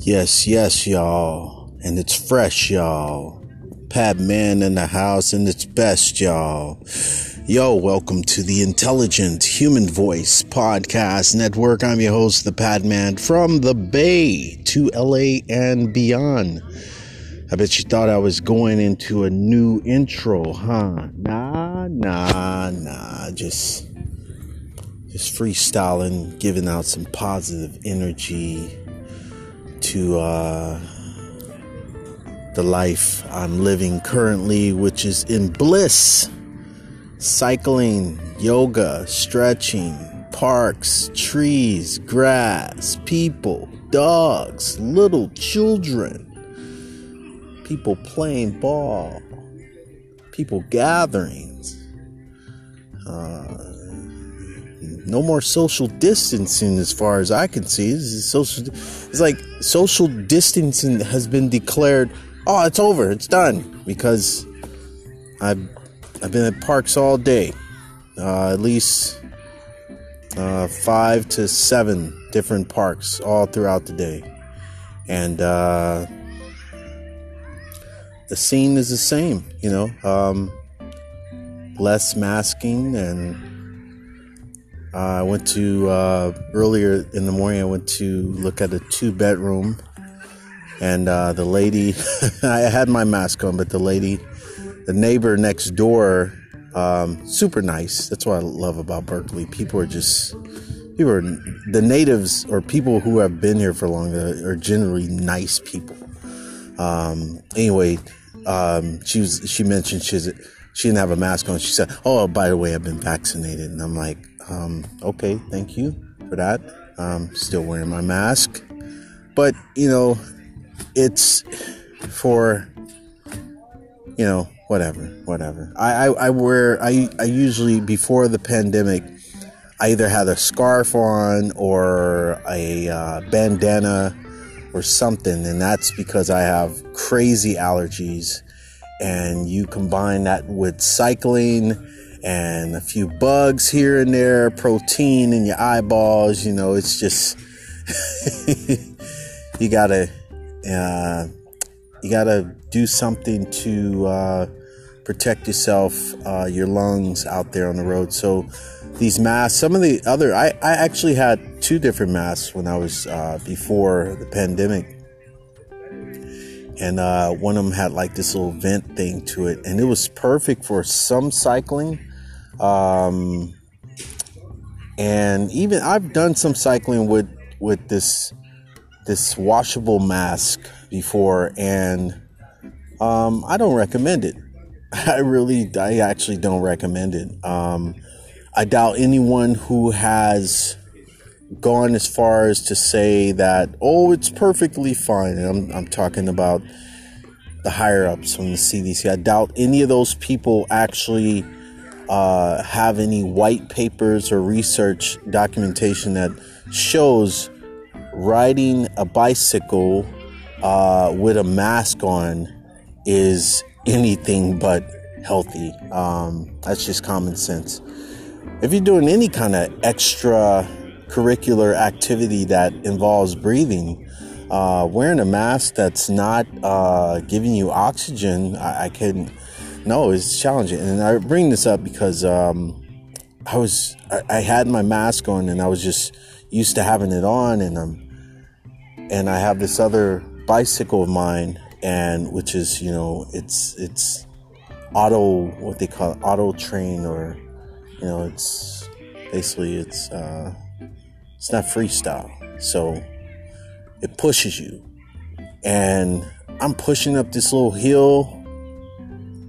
Yes, yes, y'all. And it's fresh, y'all. Pat Man in the house and it's best, y'all. Yo, welcome to the Intelligent Human Voice Podcast Network. I'm your host, the Pat Man, from the Bay to LA and beyond. I bet you thought I was going into a new intro, huh? Nah, nah, nah. Just, just freestyling, giving out some positive energy to uh, the life I'm living currently, which is in bliss. Cycling, yoga, stretching, parks, trees, grass, people, dogs, little children, people playing ball, people gatherings. Uh, no more social distancing as far as I can see. It's social it's like social distancing has been declared oh it's over, it's done because I've I've been at parks all day. Uh, at least uh, five to seven different parks all throughout the day. And uh, the scene is the same, you know. Um, less masking and uh, I went to uh, earlier in the morning. I went to look at a two bedroom, and uh, the lady, I had my mask on, but the lady, the neighbor next door, um, super nice. That's what I love about Berkeley. People are just people are the natives or people who have been here for long are generally nice people. Um, anyway, um, she was she mentioned she's she didn't have a mask on. She said, "Oh, by the way, I've been vaccinated," and I'm like um, okay, thank you for that. I'm still wearing my mask. But, you know, it's for, you know, whatever, whatever. I, I, I wear, I, I usually, before the pandemic, I either had a scarf on or a uh, bandana or something. And that's because I have crazy allergies. And you combine that with cycling and a few bugs here and there, protein in your eyeballs. You know, it's just you gotta uh, you gotta do something to uh, protect yourself, uh, your lungs out there on the road. So these masks, some of the other, I, I actually had two different masks when I was uh, before the pandemic. And uh, one of them had like this little vent thing to it, and it was perfect for some cycling um, and even I've done some cycling with with this this washable mask before, and um, I don't recommend it. I really, I actually don't recommend it. Um, I doubt anyone who has gone as far as to say that, oh, it's perfectly fine. I'm, I'm talking about the higher ups from the CDC. I doubt any of those people actually uh, have any white papers or research documentation that shows riding a bicycle uh, with a mask on is anything but healthy. Um, that's just common sense. If you're doing any kind of extracurricular activity that involves breathing, uh, wearing a mask that's not uh, giving you oxygen, I, I can no, it's challenging. And I bring this up because um, I was I, I, had my mask on and I was just used to having it on and um and I have this other bicycle of mine and which is you know it's it's auto what they call it, auto train or you know it's basically it's uh, it's not freestyle so it pushes you and I'm pushing up this little hill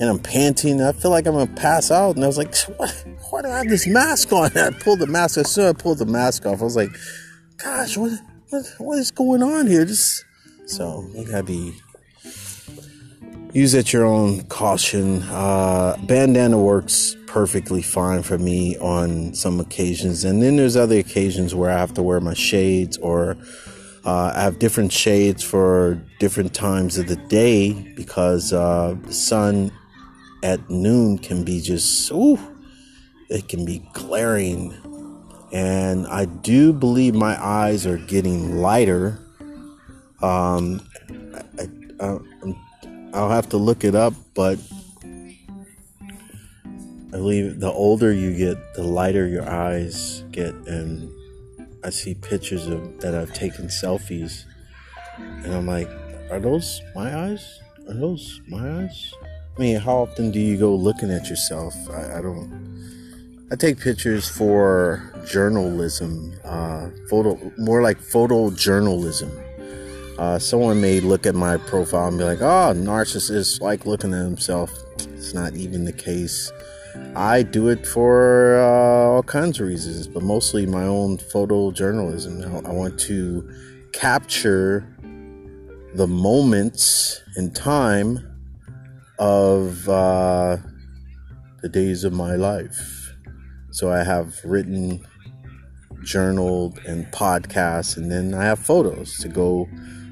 and I'm panting. I feel like I'm gonna pass out. And I was like, what? Why do I have this mask on? And I pulled the mask. As soon as I pulled the mask off, I was like, gosh, what, what, what is going on here? Just so you gotta be use at your own caution. Uh, bandana works perfectly fine for me on some occasions, and then there's other occasions where I have to wear my shades or. Uh, I have different shades for different times of the day because uh, the sun at noon can be just, ooh, it can be glaring. And I do believe my eyes are getting lighter. Um, I, I, I'll have to look it up, but I believe the older you get, the lighter your eyes get, and I see pictures of that I've taken selfies, and I'm like, are those my eyes? Are those my eyes? I mean, how often do you go looking at yourself? I, I don't. I take pictures for journalism, uh, photo, more like photojournalism. Uh, someone may look at my profile and be like, "Oh, narcissist like looking at himself." It's not even the case. I do it for uh, all kinds of reasons, but mostly my own photojournalism. I want to capture the moments in time of uh, the days of my life. So I have written, journaled, and podcasts, and then I have photos to go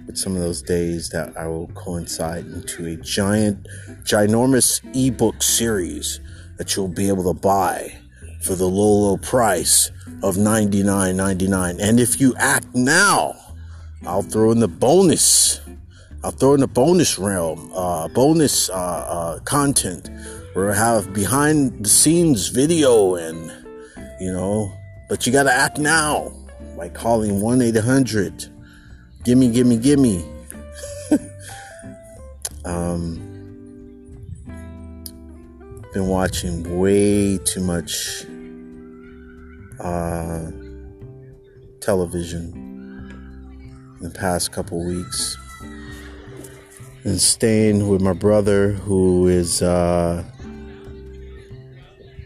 with some of those days that I will coincide into a giant, ginormous ebook series that you'll be able to buy for the low, low price of $99.99. And if you act now, I'll throw in the bonus. I'll throw in a bonus realm, uh, bonus uh, uh, content where I have behind the scenes video and, you know, but you gotta act now by calling 1 800 Gimme, gimme, gimme. um, been watching way too much uh, television in the past couple weeks. And staying with my brother, who is uh,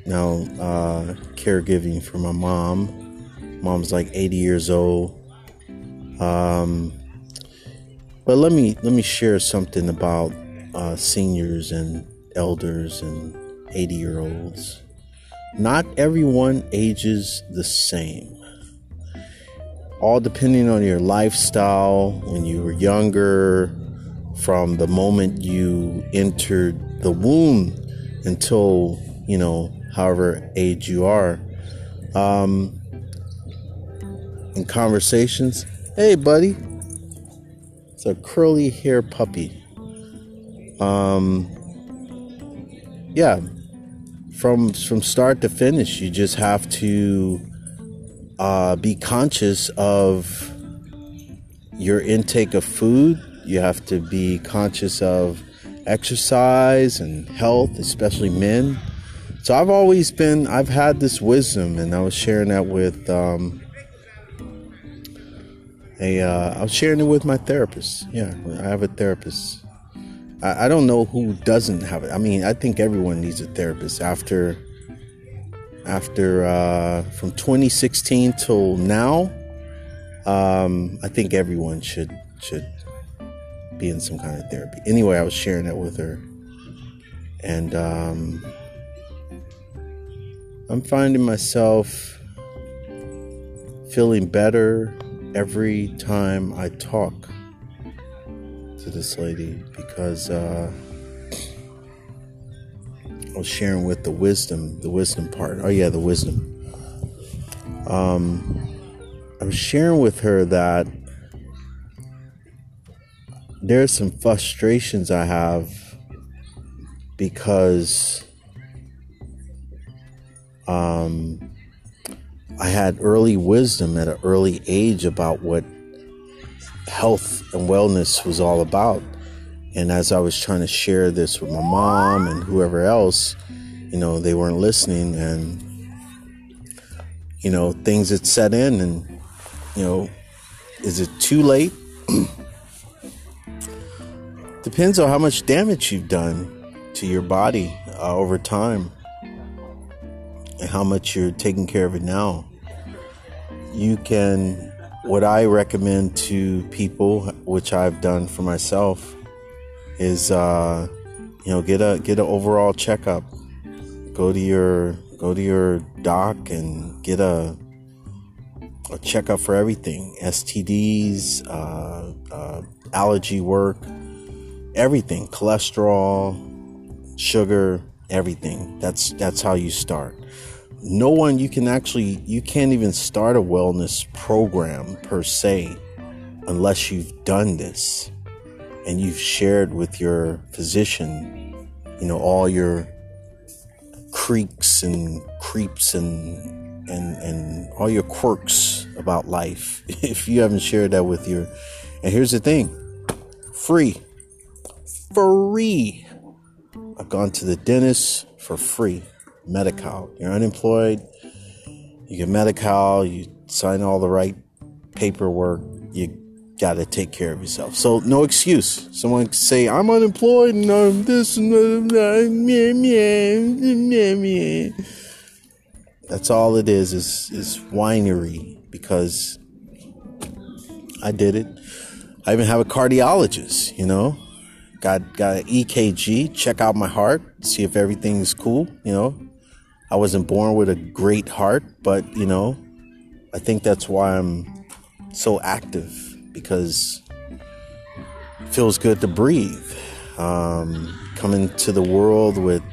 now uh, caregiving for my mom. Mom's like 80 years old. Um, but let me let me share something about uh, seniors and elders and 80 year olds. Not everyone ages the same. All depending on your lifestyle, when you were younger, from the moment you entered the womb until, you know, however age you are. Um, in conversations, hey, buddy, it's a curly hair puppy. Um, yeah, from from start to finish, you just have to uh, be conscious of your intake of food. You have to be conscious of exercise and health, especially men. So I've always been, I've had this wisdom, and I was sharing that with um, a, uh, I was sharing it with my therapist. Yeah, I have a therapist I, I don't know who doesn't have it. I mean, I think everyone needs a therapist after after uh, from 2016 till now. Um, I think everyone should should be in some kind of therapy. Anyway, I was sharing that with her, and um, I'm finding myself feeling better every time I talk to this lady because uh, I was sharing with the wisdom, the wisdom part. Oh, yeah, the wisdom. Um, I was sharing with her that there's some frustrations I have because um, I had early wisdom at an early age about what health and wellness was all about. And as I was trying to share this with my mom and whoever else, you know, they weren't listening and, you know, things had set in and, you know, is it too late? Depends on how much damage you've done to your body uh, over time and how much you're taking care of it now. You can what I recommend to people, which I've done for myself, is uh, you know get a get an overall checkup. Go to your go to your doc and get a a checkup for everything: STDs, uh, uh, allergy work, everything, cholesterol, sugar, everything. That's that's how you start no one you can actually you can't even start a wellness program per se unless you've done this and you've shared with your physician, you know, all your creaks and creeps and and and all your quirks about life. If you haven't shared that with your and here's the thing, free. Free. I've gone to the dentist for free. Medi-Cal. You're unemployed, you get Medi-Cal, you sign all the right paperwork, you got to take care of yourself. So no excuse. Someone can say I'm unemployed and I'm this and that. That's all it is is is whinery because I did it. I even have a cardiologist, you know. Got got EKG, check out my heart, see if everything's cool, you know. I wasn't born with a great heart, but you know, I think that's why I'm so active because it feels good to breathe. Um, coming to the world with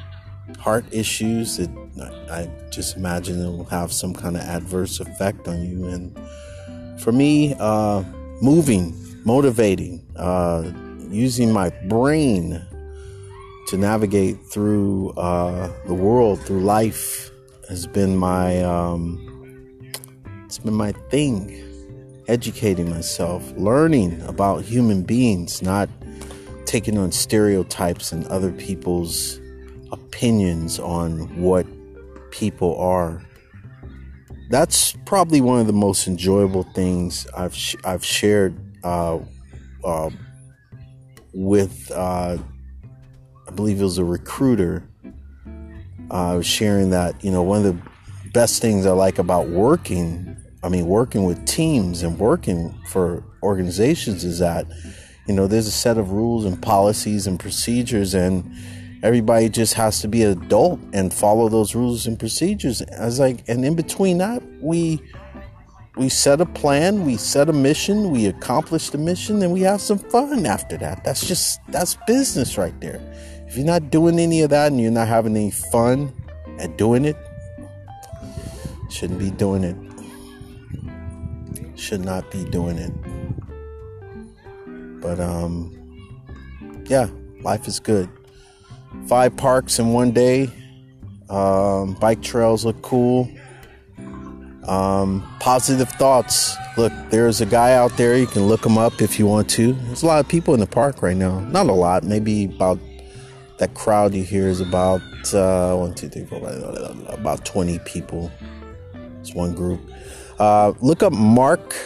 heart issues, it, I, I just imagine it will have some kind of adverse effect on you. And for me, uh, moving, motivating, uh, using my brain to navigate through uh, the world, through life, has been my um, it's been my thing educating myself, learning about human beings, not taking on stereotypes and other people's opinions on what people are. That's probably one of the most enjoyable things I've sh- I've shared uh, uh, with uh, I believe it was a recruiter. I was sharing that you know one of the best things I like about working I mean, working with teams and working for organizations is that, you know, there's a set of rules and policies and procedures, and everybody just has to be an adult and follow those rules and procedures. As like, and in between that, we we set a plan, we set a mission, we accomplish the mission, and we have some fun after that. That's just that's business right there. If you're not doing any of that and you're not having any fun at doing it, shouldn't be doing it should not be doing it. But um yeah, life is good. Five parks in one day. Um, bike trails look cool. Um, positive thoughts. Look, there's a guy out there. You can look him up if you want to. There's a lot of people in the park right now. Not a lot. Maybe about that crowd you hear is about uh, one, two, three, four, about 20 people. It's one group. Uh, look up Mark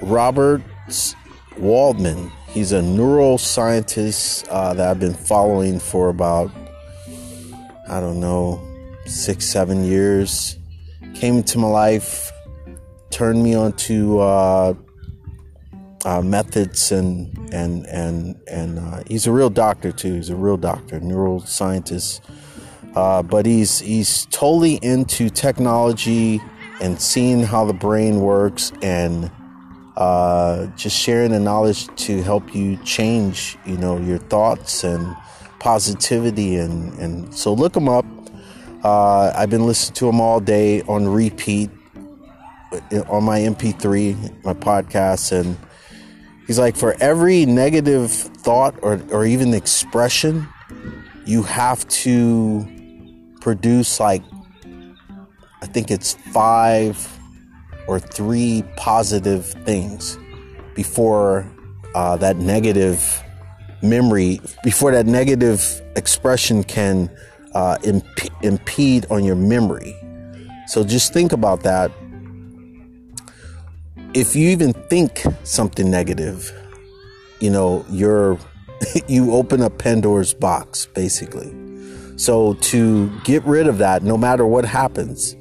Roberts Waldman. He's a neuroscientist uh, that I've been following for about, I don't know, six, seven years. Came into my life, turned me onto uh, uh, methods and and and and uh, he's a real doctor too. He's a real doctor, neuroscientist. Uh, but he's he's totally into technology and seeing how the brain works and uh, just sharing the knowledge to help you change, you know, your thoughts and positivity. And, and so look them up. Uh, I've been listening to them all day on repeat uh, on my MP3, my podcast. And he's like, for every negative thought or, or even expression, you have to produce like I think it's five or three positive things before uh, that negative memory, before that negative expression can uh, imp- impede on your memory. So just think about that. If you even think something negative, you know, you're you open up Pandora's box, basically. So to get rid of that, no matter what happens,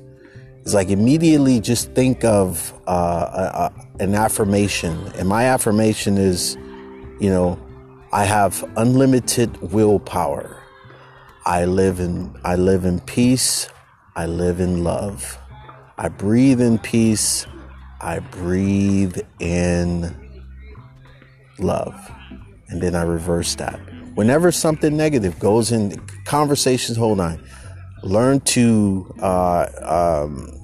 is like immediately just think of uh, a, a, an affirmation. And my affirmation is, you know, I have unlimited willpower. I live in I live in peace. I live in love. I breathe in peace. I breathe in love. And then I reverse that. Whenever something negative goes in conversations, hold on learn to uh, um,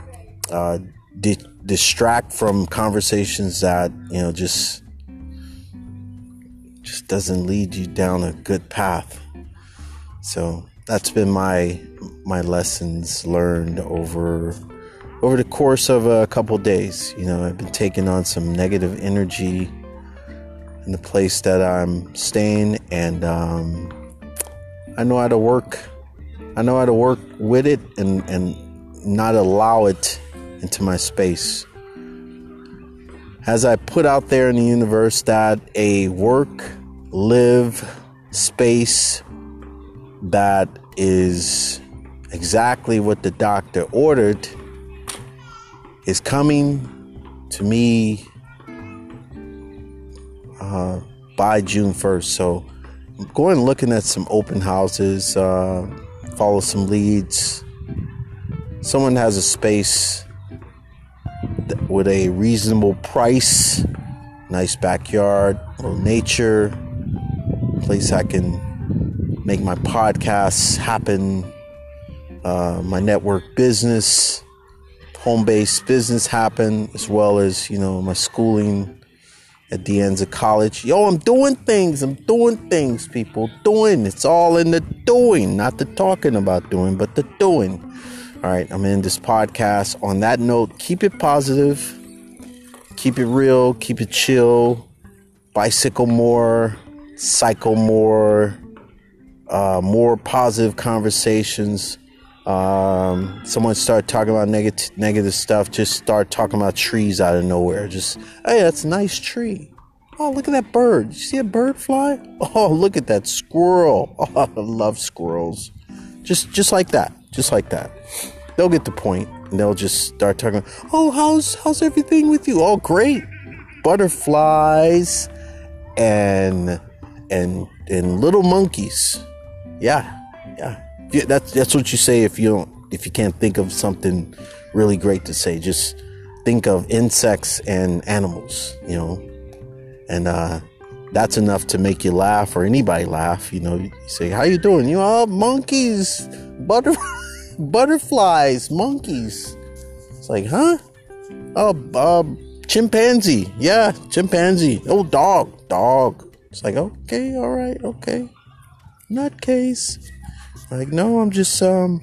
uh, di- distract from conversations that you know just just doesn't lead you down a good path. So that's been my my lessons learned over over the course of a couple days. You know, I've been taking on some negative energy in the place that I'm staying, and um, I know how to work. I know how to work with it and and not allow it into my space. As I put out there in the universe that a work, live space that is exactly what the doctor ordered is coming to me uh, by June 1st. So I'm going looking at some open houses, uh, follow some leads. Someone has a space with a reasonable price, nice backyard, little nature, place I can make my podcasts happen, uh, my network business, home based business happen, as well as, you know, my schooling at the ends of college. Yo, I'm doing things. I'm doing things, people. Doing. It's all in the doing, not the talking about doing, but the doing. All right, I'm in this podcast. On that note, keep it positive, keep it real, keep it chill, bicycle more, cycle more, uh, more positive conversations. Um, someone start talking about negative negative stuff. Just start talking about trees out of nowhere. Just hey, that's a nice tree. Oh, look at that bird. You see a bird fly? Oh, look at that squirrel. Oh, I love squirrels. Just just like that. Just like that. They'll get the point and they'll just start talking. Oh, how's how's everything with you? Oh, great. Butterflies and and and little monkeys. Yeah. Yeah yeah, that's that's what you say if you don't if you can't think of something really great to say. Just think of insects and animals, you know, and uh, that's enough to make you laugh or anybody laugh. You know, you say, "How you doing?" You oh, monkeys, butter, butterflies, monkeys. It's like, huh? Oh, uh, chimpanzee. Yeah, chimpanzee. Oh, dog, dog. It's like, okay, all right, okay. Nutcase. Like, no, I'm just um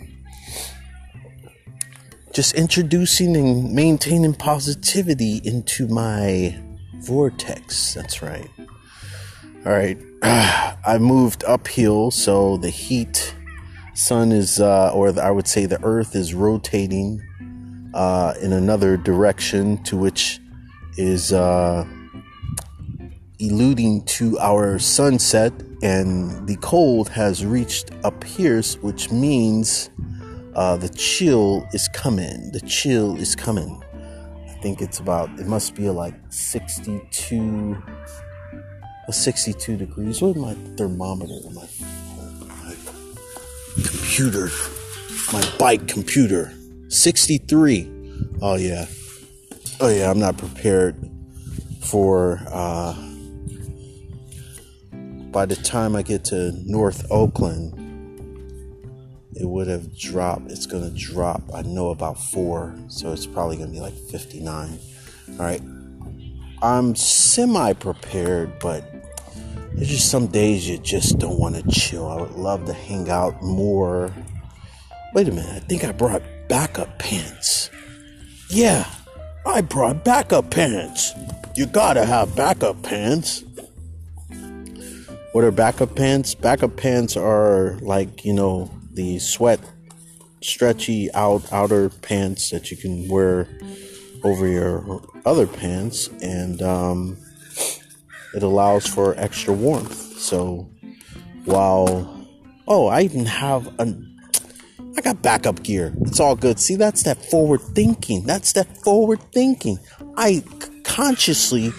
just introducing and maintaining positivity into my vortex. That's right. All right. I moved uphill, so the heat, sun is, uh, or the, I would say the earth is rotating uh, in another direction, to which is uh, eluding to our sunset, and the cold has reached a pierce, which means uh, the chill is coming. The chill is coming. I think it's about, it must be like 62, 62 degrees. Where's my thermometer? My, my computer, my bike computer. 63. Oh, yeah. Oh, yeah, I'm not prepared for uh, by the time I get to North Oakland, it would have dropped. It's going to drop, I know, about four. So it's probably going to be like 59. All right. I'm semi prepared, but there's just some days you just don't want to chill. I would love to hang out more. Wait a minute. I think I brought backup pants. Yeah, I brought backup pants. You gotta have backup pants. What are backup pants? Backup pants are like, you know, the sweat stretchy out outer pants that you can wear over your other pants and um, it allows for extra warmth. So while oh, I even have a I got backup gear. It's all good. See, that's that forward thinking. That's that forward thinking. I consciously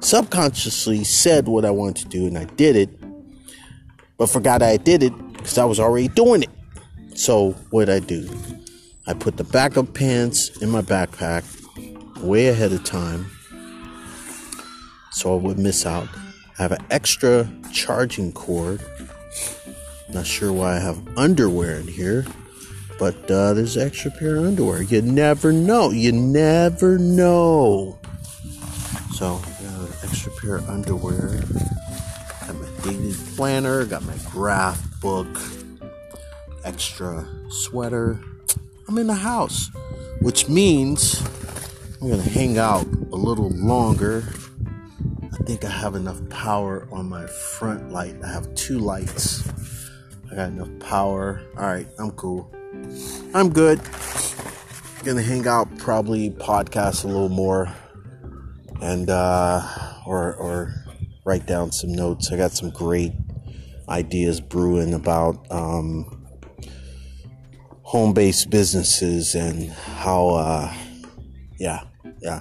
subconsciously said what I wanted to do and I did it, but forgot I did it because I was already doing it. So, what I do? I put the backup pants in my backpack way ahead of time so I would miss out. I have an extra charging cord. Not sure why I have underwear in here, but uh, there's an extra pair of underwear. You never know. You never know. So, extra pair of underwear. Daily planner, got my graph book, extra sweater. I'm in the house, which means I'm gonna hang out a little longer. I think I have enough power on my front light. I have two lights. I got enough power. All right, I'm cool. I'm good. Gonna hang out, probably podcast a little more, and uh, or or write down some notes. I got some great ideas brewing about um, home-based businesses and how, uh, yeah, yeah,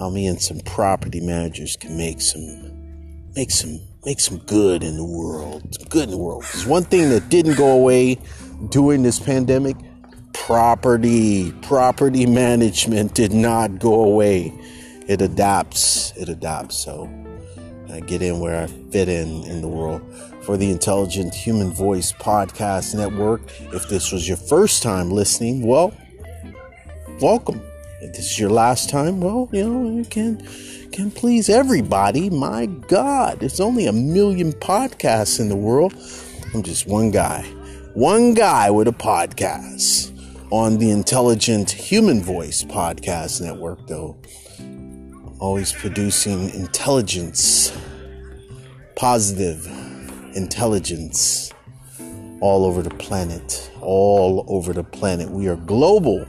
how me and some property managers can make some, make some, make some good in the world. Some good in the world. Because one thing that didn't go away during this pandemic property property management did not go away it adapts it adapts so i get in where i fit in in the world. For the intelligent human voice podcast network if this was your first time listening well welcome. If this is your last time well you know you can can please everybody. My god there's only a million podcasts in the world. I'm just one guy one guy with a podcast on the Intelligent Human Voice podcast network, though. Always producing intelligence, positive intelligence all over the planet. All over the planet. We are global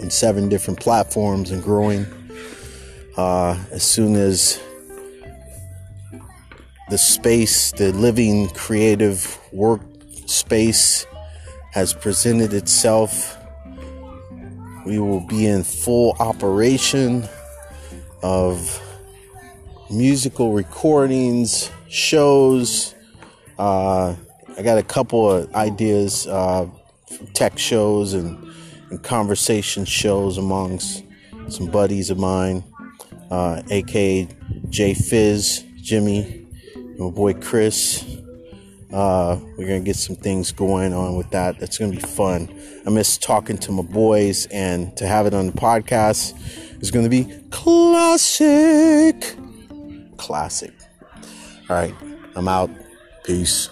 on seven different platforms and growing. Uh, as soon as the space, the living, creative work space has presented itself. We will be in full operation of musical recordings, shows. Uh, I got a couple of ideas, uh, tech shows and, and, conversation shows amongst some buddies of mine, uh, aka J Fizz, Jimmy, and my boy Chris. Uh, we're gonna get some things going on with that. That's gonna be fun. I miss talking to my boys, and to have it on the podcast is gonna be classic. Classic. All right, I'm out. Peace.